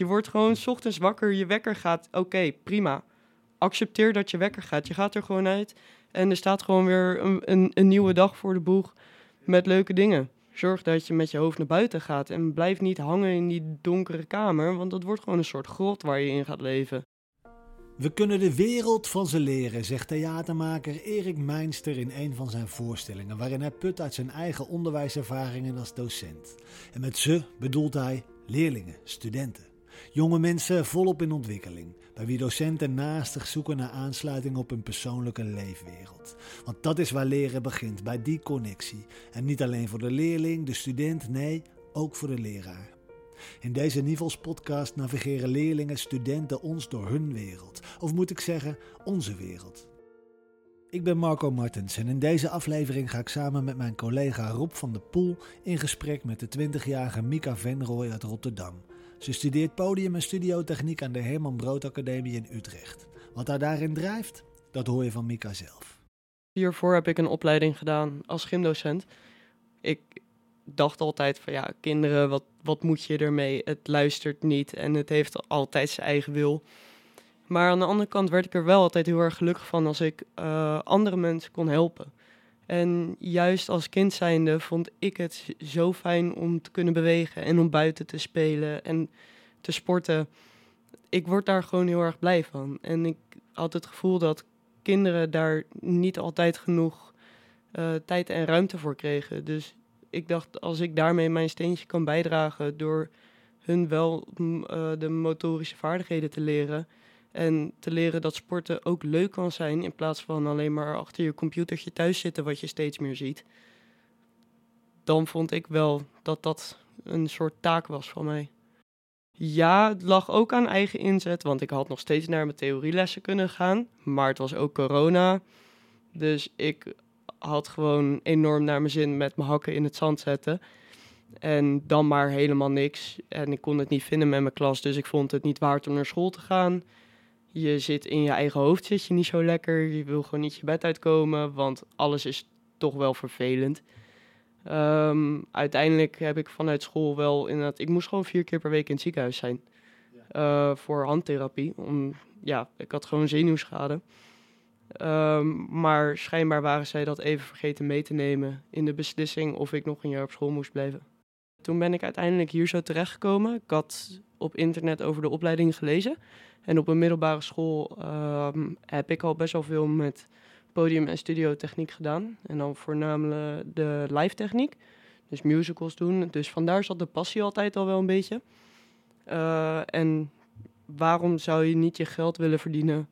Je wordt gewoon 's ochtends wakker, je wekker gaat. Oké, prima. Accepteer dat je wekker gaat. Je gaat er gewoon uit. En er staat gewoon weer een, een, een nieuwe dag voor de boeg met leuke dingen. Zorg dat je met je hoofd naar buiten gaat. En blijf niet hangen in die donkere kamer. Want dat wordt gewoon een soort grot waar je in gaat leven. We kunnen de wereld van ze leren, zegt theatermaker Erik Meinster in een van zijn voorstellingen, waarin hij put uit zijn eigen onderwijservaringen als docent. En met ze bedoelt hij leerlingen, studenten. Jonge mensen volop in ontwikkeling, bij wie docenten naastig zoeken naar aansluiting op hun persoonlijke leefwereld. Want dat is waar leren begint, bij die connectie. En niet alleen voor de leerling, de student, nee, ook voor de leraar. In deze Nivels podcast navigeren leerlingen, studenten ons door hun wereld. Of moet ik zeggen, onze wereld. Ik ben Marco Martens en in deze aflevering ga ik samen met mijn collega Rob van der Poel in gesprek met de 20-jarige Mika Venrooy uit Rotterdam. Ze studeert podium- en studiotechniek aan de Herman Brood Academie in Utrecht. Wat haar daarin drijft, dat hoor je van Mika zelf. Hiervoor heb ik een opleiding gedaan als gymdocent. Ik dacht altijd van ja, kinderen, wat, wat moet je ermee? Het luistert niet en het heeft altijd zijn eigen wil. Maar aan de andere kant werd ik er wel altijd heel erg gelukkig van als ik uh, andere mensen kon helpen. En juist als kind zijnde vond ik het zo fijn om te kunnen bewegen en om buiten te spelen en te sporten. Ik word daar gewoon heel erg blij van. En ik had het gevoel dat kinderen daar niet altijd genoeg uh, tijd en ruimte voor kregen. Dus ik dacht, als ik daarmee mijn steentje kan bijdragen door hun wel uh, de motorische vaardigheden te leren. En te leren dat sporten ook leuk kan zijn in plaats van alleen maar achter je computertje thuis zitten, wat je steeds meer ziet. Dan vond ik wel dat dat een soort taak was van mij. Ja, het lag ook aan eigen inzet, want ik had nog steeds naar mijn theorielessen kunnen gaan. Maar het was ook corona. Dus ik had gewoon enorm naar mijn zin met mijn hakken in het zand zetten. En dan maar helemaal niks. En ik kon het niet vinden met mijn klas, dus ik vond het niet waard om naar school te gaan. Je zit in je eigen hoofd, zit je niet zo lekker. Je wil gewoon niet je bed uitkomen, want alles is toch wel vervelend. Um, uiteindelijk heb ik vanuit school wel inderdaad... Ik moest gewoon vier keer per week in het ziekenhuis zijn. Uh, voor handtherapie. Om, ja, ik had gewoon zenuwschade. Um, maar schijnbaar waren zij dat even vergeten mee te nemen in de beslissing of ik nog een jaar op school moest blijven. Toen ben ik uiteindelijk hier zo terechtgekomen. Ik had op internet over de opleiding gelezen. En op een middelbare school um, heb ik al best wel veel met podium- en studiotechniek gedaan. En dan voornamelijk de live techniek. Dus musicals doen. Dus vandaar zat de passie altijd al wel een beetje. Uh, en waarom zou je niet je geld willen verdienen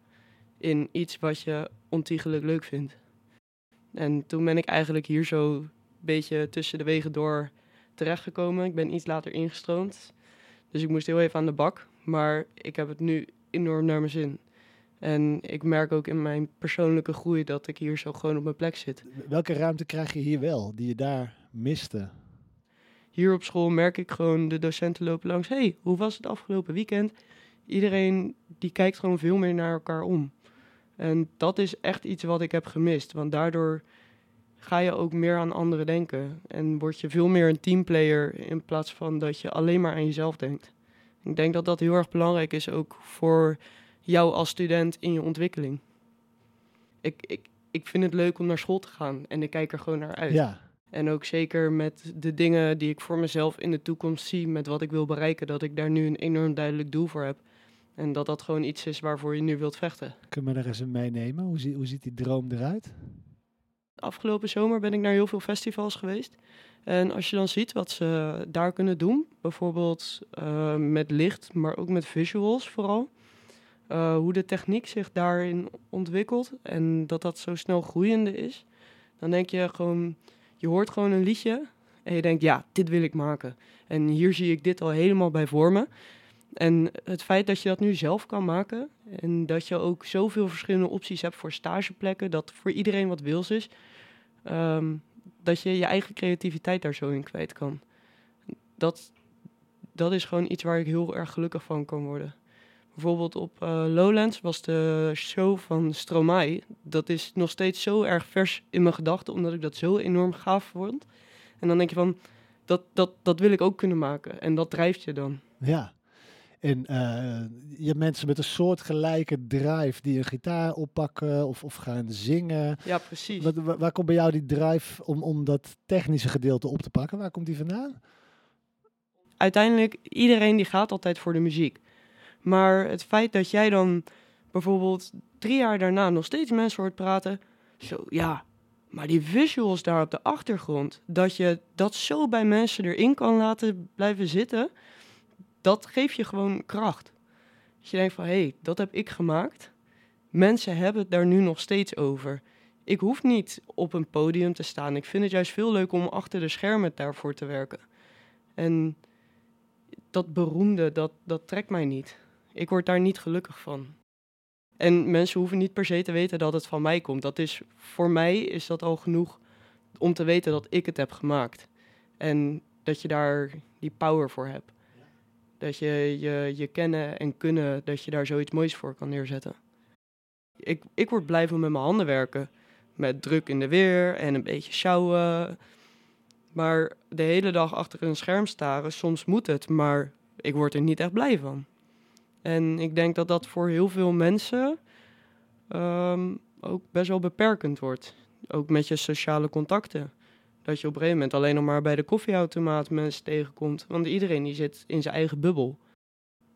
in iets wat je ontiegelijk leuk vindt? En toen ben ik eigenlijk hier zo een beetje tussen de wegen door terechtgekomen. Ik ben iets later ingestroomd. Dus ik moest heel even aan de bak. Maar ik heb het nu enorm naar mijn zin. En ik merk ook in mijn persoonlijke groei dat ik hier zo gewoon op mijn plek zit. Welke ruimte krijg je hier wel, die je daar miste? Hier op school merk ik gewoon, de docenten lopen langs. hey, hoe was het afgelopen weekend? Iedereen die kijkt gewoon veel meer naar elkaar om. En dat is echt iets wat ik heb gemist. Want daardoor ga je ook meer aan anderen denken. En word je veel meer een teamplayer in plaats van dat je alleen maar aan jezelf denkt. Ik denk dat dat heel erg belangrijk is ook voor jou als student in je ontwikkeling. Ik, ik, ik vind het leuk om naar school te gaan en ik kijk er gewoon naar uit. Ja. En ook zeker met de dingen die ik voor mezelf in de toekomst zie, met wat ik wil bereiken, dat ik daar nu een enorm duidelijk doel voor heb. En dat dat gewoon iets is waarvoor je nu wilt vechten. Kunnen we er eens een meenemen? Hoe, zie, hoe ziet die droom eruit? Afgelopen zomer ben ik naar heel veel festivals geweest. En als je dan ziet wat ze daar kunnen doen, bijvoorbeeld uh, met licht, maar ook met visuals vooral. Uh, hoe de techniek zich daarin ontwikkelt en dat dat zo snel groeiende is. Dan denk je gewoon, je hoort gewoon een liedje en je denkt, ja, dit wil ik maken. En hier zie ik dit al helemaal bij vormen. En het feit dat je dat nu zelf kan maken en dat je ook zoveel verschillende opties hebt voor stageplekken, dat voor iedereen wat wils is, um, dat je je eigen creativiteit daar zo in kwijt kan. Dat, dat is gewoon iets waar ik heel erg gelukkig van kan worden. Bijvoorbeeld op uh, Lowlands was de show van Stromae. Dat is nog steeds zo erg vers in mijn gedachten, omdat ik dat zo enorm gaaf vond. En dan denk je van, dat, dat, dat wil ik ook kunnen maken. En dat drijft je dan. Ja. En uh, je hebt mensen met een soortgelijke drive die een gitaar oppakken of, of gaan zingen. Ja, precies. Wat, waar, waar komt bij jou die drive om, om dat technische gedeelte op te pakken? Waar komt die vandaan? Uiteindelijk, iedereen die gaat altijd voor de muziek. Maar het feit dat jij dan bijvoorbeeld drie jaar daarna nog steeds mensen hoort praten. Zo, ja, maar die visuals daar op de achtergrond, dat je dat zo bij mensen erin kan laten blijven zitten, dat geeft je gewoon kracht. Dat je denkt van, hé, hey, dat heb ik gemaakt. Mensen hebben het daar nu nog steeds over. Ik hoef niet op een podium te staan. Ik vind het juist veel leuk om achter de schermen daarvoor te werken. En dat beroemde, dat, dat trekt mij niet. Ik word daar niet gelukkig van. En mensen hoeven niet per se te weten dat het van mij komt. Dat is, voor mij is dat al genoeg om te weten dat ik het heb gemaakt. En dat je daar die power voor hebt. Dat je je, kennen en kunnen, dat je daar zoiets moois voor kan neerzetten. Ik, ik word blij van met mijn handen werken. Met druk in de weer en een beetje sjouwen. Maar de hele dag achter een scherm staren, soms moet het, maar ik word er niet echt blij van. En ik denk dat dat voor heel veel mensen ehm, ook best wel beperkend wordt. Ook met je sociale contacten. Dat je op een gegeven moment alleen nog maar bij de koffieautomaat mensen tegenkomt. Want iedereen die zit in zijn eigen bubbel.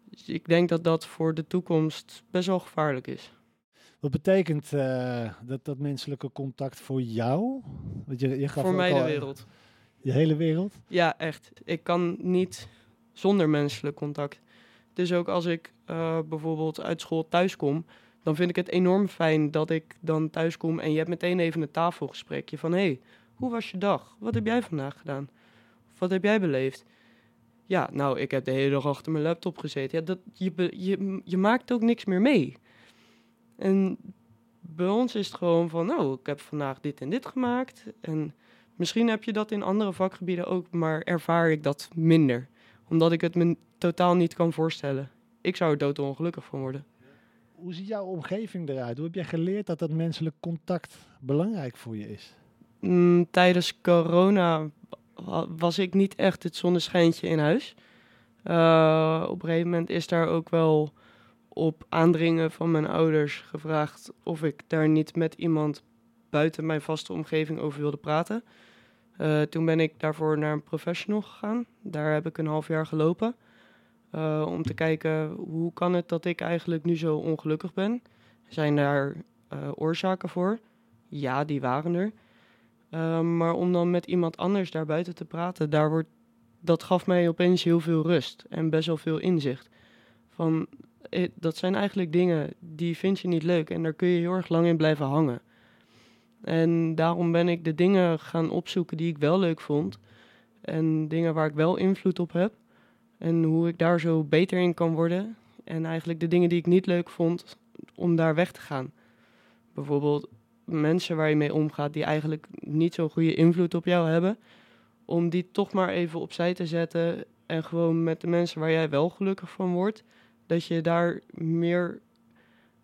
Dus ik denk dat dat voor de toekomst best wel gevaarlijk is. Wat betekent uh, dat, dat menselijke contact voor jou? Want je, je voor mij de wereld. Je hele wereld? Ja, echt. Ik kan niet zonder menselijk contact. Dus ook als ik uh, bijvoorbeeld uit school thuis kom, dan vind ik het enorm fijn dat ik dan thuis kom en je hebt meteen even een tafelgesprekje van hé, hey, hoe was je dag? Wat heb jij vandaag gedaan? Wat heb jij beleefd? Ja, nou, ik heb de hele dag achter mijn laptop gezeten. Ja, dat, je, je, je maakt ook niks meer mee. En bij ons is het gewoon van, nou, ik heb vandaag dit en dit gemaakt. En misschien heb je dat in andere vakgebieden ook, maar ervaar ik dat minder. Omdat ik het me totaal niet kan voorstellen. Ik zou er doodongelukkig van worden. Hoe ziet jouw omgeving eruit? Hoe heb jij geleerd dat dat menselijk contact belangrijk voor je is? Mm, tijdens corona was ik niet echt het zonneschijntje in huis. Uh, op een gegeven moment is daar ook wel op aandringen van mijn ouders gevraagd of ik daar niet met iemand buiten mijn vaste omgeving over wilde praten. Uh, toen ben ik daarvoor naar een professional gegaan. Daar heb ik een half jaar gelopen. Uh, om te kijken hoe kan het dat ik eigenlijk nu zo ongelukkig ben. Zijn daar oorzaken voor? Ja, die waren er. Uh, maar om dan met iemand anders daar buiten te praten, daar wordt, dat gaf mij opeens heel veel rust en best wel veel inzicht. Van, eh, dat zijn eigenlijk dingen die vind je niet leuk en daar kun je heel erg lang in blijven hangen. En daarom ben ik de dingen gaan opzoeken die ik wel leuk vond. En dingen waar ik wel invloed op heb. En hoe ik daar zo beter in kan worden. En eigenlijk de dingen die ik niet leuk vond, om daar weg te gaan. Bijvoorbeeld mensen waar je mee omgaat die eigenlijk niet zo'n goede invloed op jou hebben. Om die toch maar even opzij te zetten. En gewoon met de mensen waar jij wel gelukkig van wordt. Dat je daar meer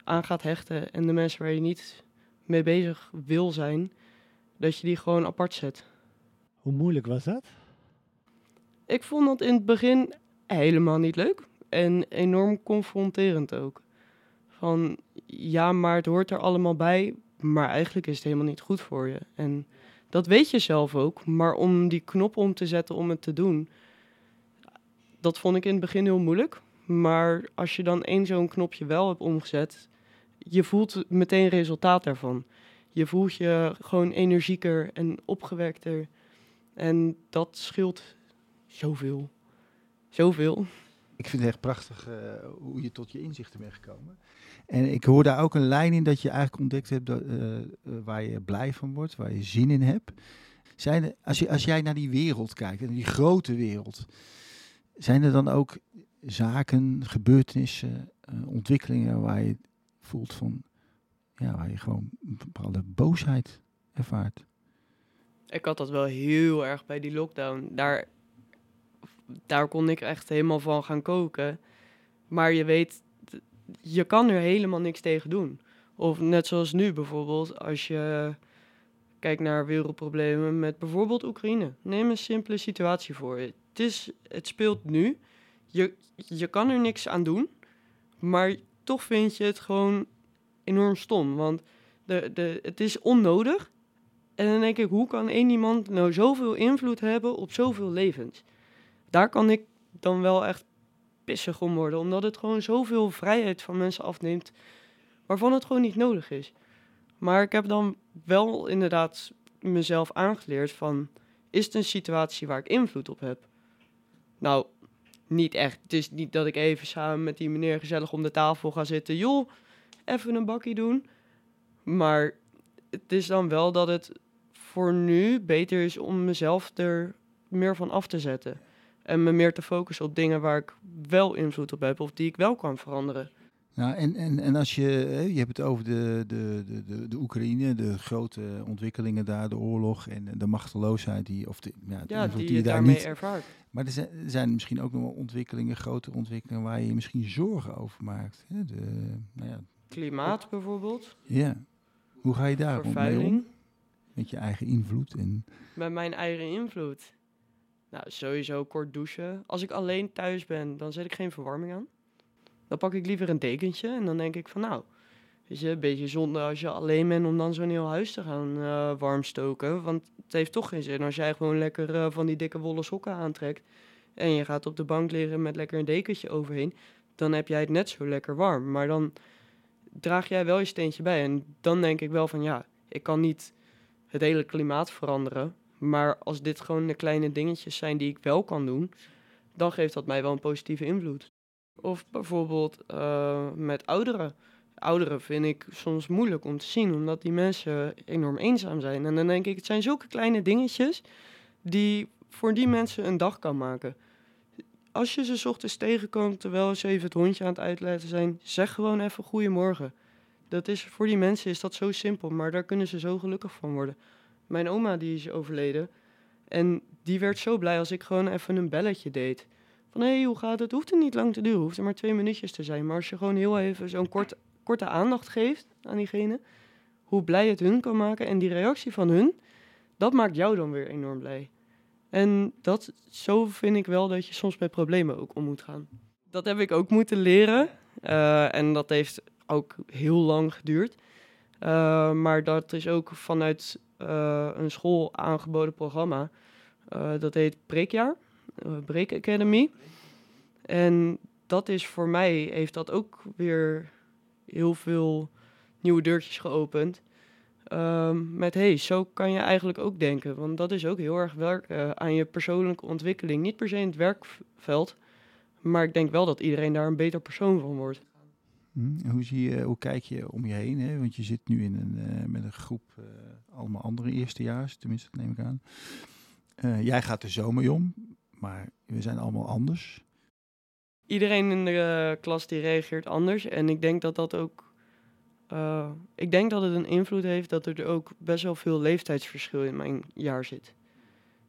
aan gaat hechten. En de mensen waar je niet mee bezig wil zijn, dat je die gewoon apart zet. Hoe moeilijk was dat? Ik vond dat in het begin helemaal niet leuk en enorm confronterend ook. Van ja, maar het hoort er allemaal bij, maar eigenlijk is het helemaal niet goed voor je. En dat weet je zelf ook, maar om die knop om te zetten om het te doen, dat vond ik in het begin heel moeilijk. Maar als je dan één zo'n knopje wel hebt omgezet, je voelt meteen resultaat daarvan. Je voelt je gewoon energieker en opgewekter. En dat scheelt zoveel. Zoveel. Ik vind het echt prachtig uh, hoe je tot je inzichten bent gekomen. En ik hoor daar ook een lijn in dat je eigenlijk ontdekt hebt dat, uh, waar je blij van wordt, waar je zin in hebt. Zijn er, als, je, als jij naar die wereld kijkt, naar die grote wereld, zijn er dan ook zaken, gebeurtenissen, ontwikkelingen waar je voelt van, ja, waar je gewoon een bepaalde boosheid ervaart? Ik had dat wel heel erg bij die lockdown. Daar daar kon ik echt helemaal van gaan koken. Maar je weet, je kan er helemaal niks tegen doen. Of net zoals nu bijvoorbeeld, als je kijkt naar wereldproblemen met bijvoorbeeld Oekraïne. Neem een simpele situatie voor. Het, is, het speelt nu. je, je kan er niks aan doen, maar toch vind je het gewoon enorm stom. Want de, de, het is onnodig. En dan denk ik, hoe kan één iemand nou zoveel invloed hebben op zoveel levens? Daar kan ik dan wel echt pissig om worden, omdat het gewoon zoveel vrijheid van mensen afneemt, waarvan het gewoon niet nodig is. Maar ik heb dan wel inderdaad mezelf aangeleerd van, is het een situatie waar ik invloed op heb? Nou, niet echt. Het is niet dat ik even samen met die meneer gezellig om de tafel ga zitten. Joh, even een bakje doen. Maar het is dan wel dat het voor nu beter is om mezelf er meer van af te zetten. En me meer te focussen op dingen waar ik wel invloed op heb of die ik wel kan veranderen. Nou, en, en, en als je, je hebt het over de, de, de, de, Oekraïne, de grote ontwikkelingen daar, de oorlog en de machteloosheid die, of de, ja, ja die, die je daar daarmee niet, ervaart. Maar er zijn, er zijn, misschien ook nog wel ontwikkelingen, grote ontwikkelingen, waar je je misschien zorgen over maakt. Hè? De, nou ja. Klimaat bijvoorbeeld. Ja. Hoe ga je daar om? Met je eigen invloed? En... Met mijn eigen invloed? Nou, sowieso kort douchen. Als ik alleen thuis ben, dan zet ik geen verwarming aan. Dan pak ik liever een dekentje en dan denk ik van nou, is je, een beetje zonde als je alleen bent om dan zo'n heel huis te gaan uh, warm stoken. Want het heeft toch geen zin als jij gewoon lekker uh, van die dikke wollen sokken aantrekt en je gaat op de bank liggen met lekker een dekentje overheen, dan heb jij het net zo lekker warm. Maar dan draag jij wel je steentje bij en dan denk ik wel van ja, ik kan niet het hele klimaat veranderen, maar als dit gewoon de kleine dingetjes zijn die ik wel kan doen, dan geeft dat mij wel een positieve invloed. Of bijvoorbeeld uh, met ouderen. Ouderen vind ik soms moeilijk om te zien, omdat die mensen enorm eenzaam zijn. En dan denk ik, het zijn zulke kleine dingetjes die voor die mensen een dag kan maken. Als je ze ochtends tegenkomt terwijl ze even het hondje aan het uitleiden zijn, zeg gewoon even goedemorgen. Dat is, voor die mensen is dat zo simpel, maar daar kunnen ze zo gelukkig van worden. Mijn oma die is overleden en die werd zo blij als ik gewoon even een belletje deed. Van hé, hey, hoe gaat het? Hoeft er niet lang te duren, hoeft er maar twee minuutjes te zijn. Maar als je gewoon heel even zo'n kort, korte aandacht geeft aan diegene, hoe blij het hun kan maken en die reactie van hun, dat maakt jou dan weer enorm blij. En dat, zo vind ik wel dat je soms met problemen ook om moet gaan. Dat heb ik ook moeten leren. Uh, en dat heeft ook heel lang geduurd. Uh, maar dat is ook vanuit een school aangeboden programma. dat heet Preekjaar. Eh, Break Academy. En dat is voor mij, heeft dat ook weer heel veel nieuwe deurtjes geopend. Um, met hey, zo kan je eigenlijk ook denken. Want dat is ook heel erg werken aan je persoonlijke ontwikkeling. Niet per se in het werkveld, maar ik denk wel dat iedereen daar een beter persoon van wordt. Hm, hoe, zie je, hoe kijk je om je heen? Hè? Want je zit nu in een, met een groep allemaal andere eerstejaars, tenminste, dat neem ik aan. Uh, jij gaat er zo om. Maar we zijn allemaal anders. Iedereen in de uh, klas die reageert anders. En ik denk dat dat ook. Uh, ik denk dat het een invloed heeft dat er ook best wel veel leeftijdsverschil in mijn jaar zit.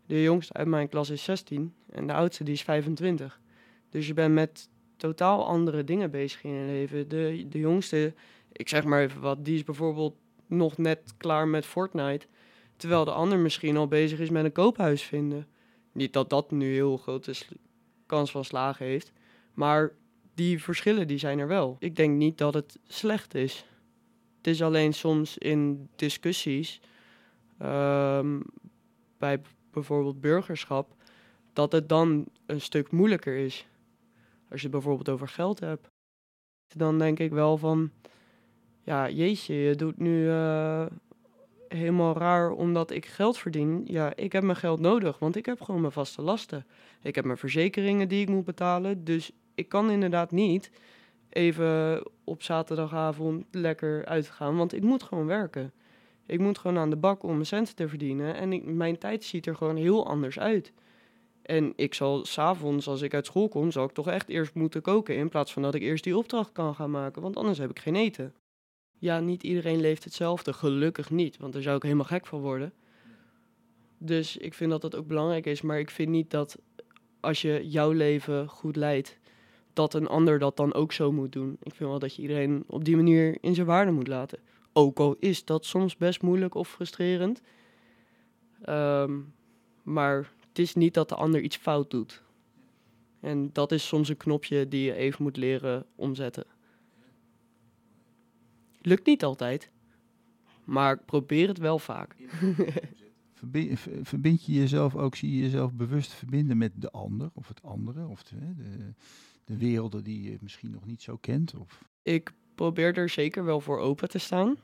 De jongste uit mijn klas is 16 en de oudste die is 25. Dus je bent met totaal andere dingen bezig in je leven. De, de jongste, ik zeg maar even wat, die is bijvoorbeeld nog net klaar met Fortnite. Terwijl de ander misschien al bezig is met een koophuis vinden. Niet dat dat nu heel grote kans van slagen heeft. Maar die verschillen die zijn er wel. Ik denk niet dat het slecht is. Het is alleen soms in discussies, um, bij bijvoorbeeld burgerschap, dat het dan een stuk moeilijker is. Als je het bijvoorbeeld over geld hebt. Dan denk ik wel van, ja, jeetje, je doet nu uh, helemaal raar omdat ik geld verdien. Ja, ik heb mijn geld nodig, want ik heb gewoon mijn vaste lasten. Ik heb mijn verzekeringen die ik moet betalen. Dus ik kan inderdaad niet even op zaterdagavond lekker uitgaan, want ik moet gewoon werken. Ik moet gewoon aan de bak om mijn centen te verdienen. En mijn tijd ziet er gewoon heel anders uit. En ik zal s'avonds, als ik uit school kom, zal ik toch echt eerst moeten koken. In plaats van dat ik eerst die opdracht kan gaan maken. Want anders heb ik geen eten ja, niet iedereen leeft hetzelfde. Gelukkig niet, want daar zou ik helemaal gek van worden. Dus ik vind dat dat ook belangrijk is. Maar ik vind niet dat als je jouw leven goed leidt, dat een ander dat dan ook zo moet doen. Ik vind wel dat je iedereen op die manier in zijn waarde moet laten. Ook al is dat soms best moeilijk of frustrerend. Um, maar het is niet dat de ander iets fout doet. En dat is soms een knopje die je even moet leren omzetten. Lukt niet altijd, maar ik probeer het wel vaak. Verbind, verbind je jezelf ook, zie je jezelf bewust verbinden met de ander of het andere? Of de, de, de werelden die je misschien nog niet zo kent? Of? Ik probeer er zeker wel voor open te staan.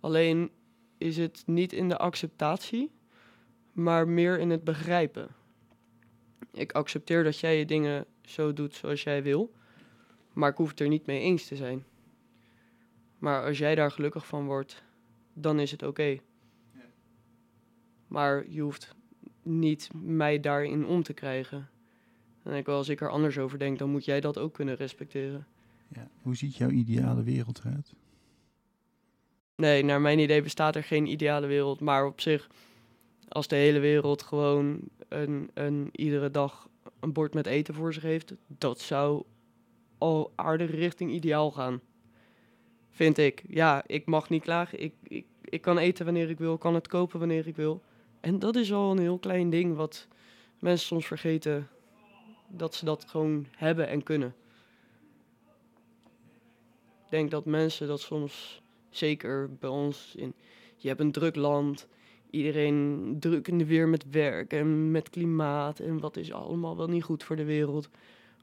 Alleen is het niet in de acceptatie, maar meer in het begrijpen. Ik accepteer dat jij je dingen zo doet zoals jij wil, maar ik hoef het er niet mee eens te zijn. Maar als jij daar gelukkig van wordt, dan is het oké. Maar je hoeft niet mij daarin om te krijgen. En ik wel, als ik er anders over denk, dan moet jij dat ook kunnen respecteren. Ja. Hoe ziet jouw ideale wereld eruit? Nee, naar mijn idee bestaat er geen ideale wereld. Maar op zich, als de hele wereld gewoon een, een, iedere dag een bord met eten voor zich heeft, dat zou al aardig richting ideaal gaan. Vind ik. Ja, ik mag niet klagen. Ik, ik, ik kan eten wanneer ik wil, kan het kopen wanneer ik wil. En dat is al een heel klein ding wat mensen soms vergeten dat ze dat gewoon hebben en kunnen. Ik denk dat mensen dat soms, zeker bij ons, in, je hebt een druk land, iedereen druk in de weer met werk en met klimaat en wat is allemaal wel niet goed voor de wereld.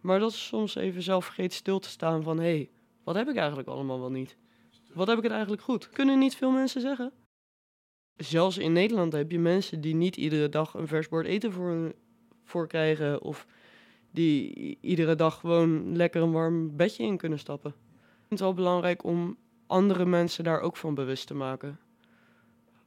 Maar dat is soms even zelf vergeten stil te staan van, hé, hey, wat heb ik eigenlijk allemaal wel niet? Wat heb ik het eigenlijk goed? Kunnen niet veel mensen zeggen? Zelfs in Nederland heb je mensen die niet iedere dag een vers bord eten voor, voor krijgen. Of die iedere dag gewoon lekker een warm bedje in kunnen stappen. Het is wel belangrijk om andere mensen daar ook van bewust te maken.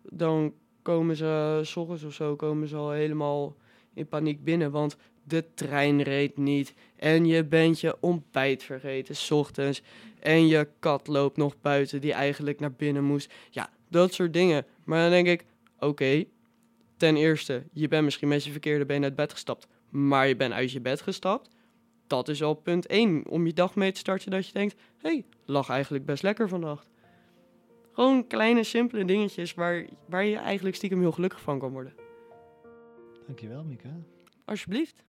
Dan komen ze, s ochtends of zo, komen ze al helemaal in paniek binnen. Want de trein reed niet. En je bent je ontbijt vergeten, s ochtends. En je kat loopt nog buiten die eigenlijk naar binnen moest. Ja, dat soort dingen. Maar dan denk ik, oké, ten eerste, je bent misschien met je verkeerde been uit bed gestapt. Maar je bent uit je bed gestapt. Dat is al punt 1 om je dag mee te starten dat je denkt, hé, hey, lag eigenlijk best lekker vannacht. Gewoon kleine, simpele dingetjes waar, waar je eigenlijk stiekem heel gelukkig van kan worden. Dankjewel, Mika. Alsjeblieft.